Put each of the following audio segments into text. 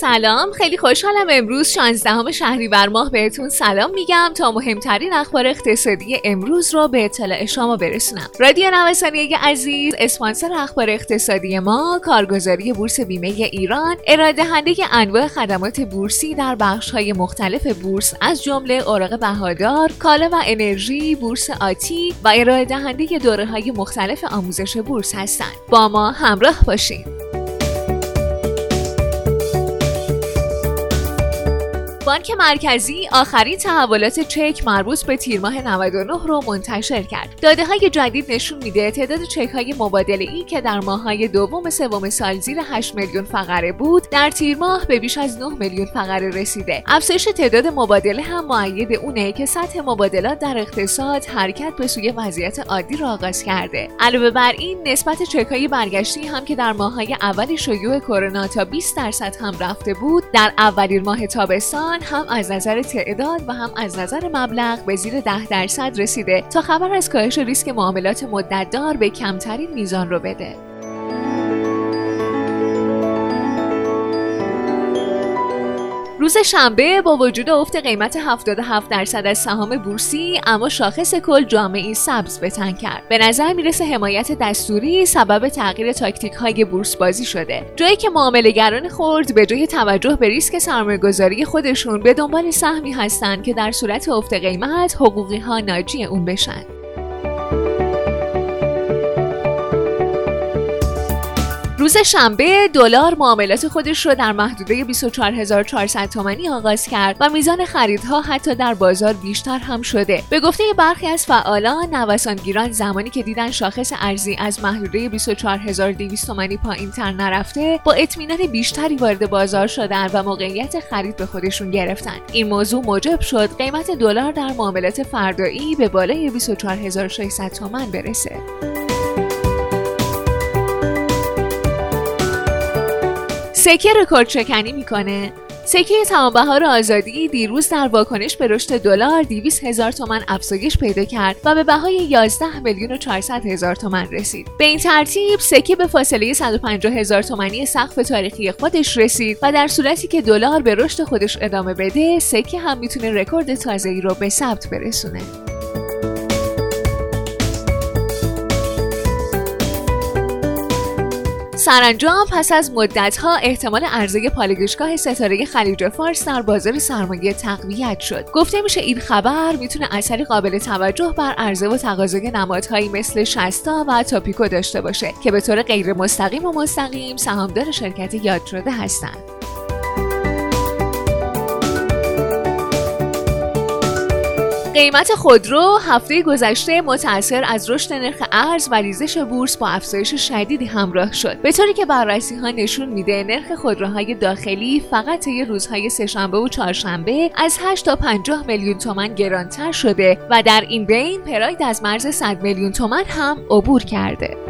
سلام خیلی خوشحالم امروز 16 شهریور ماه بهتون سلام میگم تا مهمترین اخبار اقتصادی امروز رو به اطلاع شما برسونم. رادیو نوسانیه عزیز اسپانسر اخبار اقتصادی ما کارگزاری بورس بیمه ایران ارائه دهنده انواع خدمات بورسی در بخش های مختلف بورس از جمله اوراق بهادار کالا و انرژی بورس آتی و ارائه دهنده دوره های مختلف آموزش بورس هستند. با ما همراه باشید بانک مرکزی آخرین تحولات چک مربوط به تیر ماه 99 رو منتشر کرد. داده های جدید نشون میده تعداد چک های مبادله ای که در ماه های دوم سوم سال زیر 8 میلیون فقره بود در تیر ماه به بیش از 9 میلیون فقره رسیده. افزایش تعداد مبادله هم معید اونه که سطح مبادلات در اقتصاد حرکت به سوی وضعیت عادی را آغاز کرده. علاوه بر این نسبت چک های برگشتی هم که در ماه های اول شیوع کرونا تا 20 درصد هم رفته بود در اولین ماه تابستان هم از نظر تعداد و هم از نظر مبلغ به زیر 10 درصد رسیده تا خبر از کاهش ریسک معاملات مدتدار به کمترین میزان رو بده. روز شنبه با وجود افت قیمت 77 درصد از سهام بورسی اما شاخص کل جامعه سبز به تن کرد. به نظر می‌رسه حمایت دستوری سبب تغییر تاکتیک های بورس بازی شده. جایی که معاملهگران خرد به جای توجه به ریسک سرمایه‌گذاری خودشون به دنبال سهمی هستند که در صورت افت قیمت حقوقی ها ناجی اون بشن. روز شنبه دلار معاملات خودش رو در محدوده 24400 تومانی آغاز کرد و میزان خریدها حتی در بازار بیشتر هم شده. به گفته برخی از فعالان نوسانگیران زمانی که دیدن شاخص ارزی از محدوده 24200 تومانی پایین تر نرفته با اطمینان بیشتری وارد بازار شدن و موقعیت خرید به خودشون گرفتن. این موضوع موجب شد قیمت دلار در معاملات فردایی به بالای 24600 تومان برسه. سکه رکورد شکنی می‌کنه سکه تمام بهار آزادی دیروز در واکنش به رشد دلار 200 هزار تومن افزایش پیدا کرد و به بهای 11 میلیون و 400 هزار تومن رسید. به این ترتیب سکه به فاصله 150 هزار تومانی سقف تاریخی خودش رسید و در صورتی که دلار به رشد خودش ادامه بده، سکه هم می‌تونه رکورد تازه‌ای رو به ثبت برسونه. سرانجام پس از مدتها احتمال عرضه پالایشگاه ستاره خلیج فارس در بازار سرمایه تقویت شد. گفته میشه این خبر می‌تونه اثری قابل توجه بر عرضه و تقاضای نمادهایی مثل شستا و تاپیکو داشته باشه که به طور غیر مستقیم و مستقیم سهامدار شرکت یاد شده هستند. قیمت خودرو هفته گذشته متأثر از رشد نرخ ارز و ریزش بورس با افزایش شدیدی همراه شد. به طوری که بررسی ها نشون میده نرخ خودروهای داخلی فقط طی روزهای سهشنبه و چهارشنبه از 8 تا 50 میلیون تومن گرانتر شده و در این بین پراید از مرز 100 میلیون تومن هم عبور کرده.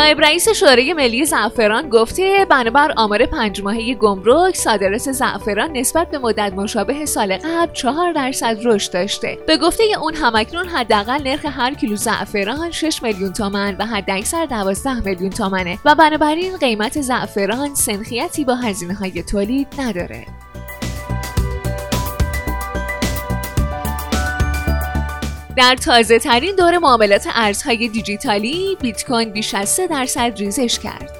نایب رئیس شورای ملی زعفران گفته بنابر آمار پنج ماهه گمرک صادرات زعفران نسبت به مدت مشابه سال قبل 4 درصد رشد داشته. به گفته اون همکنون حداقل نرخ هر کیلو زعفران 6 میلیون تومن و حداکثر 12 میلیون تومنه و بنابراین قیمت زعفران سنخیتی با هزینه های تولید نداره. در تازه ترین دور معاملات ارزهای دیجیتالی بیت کوین بیش از 3 درصد ریزش کرد.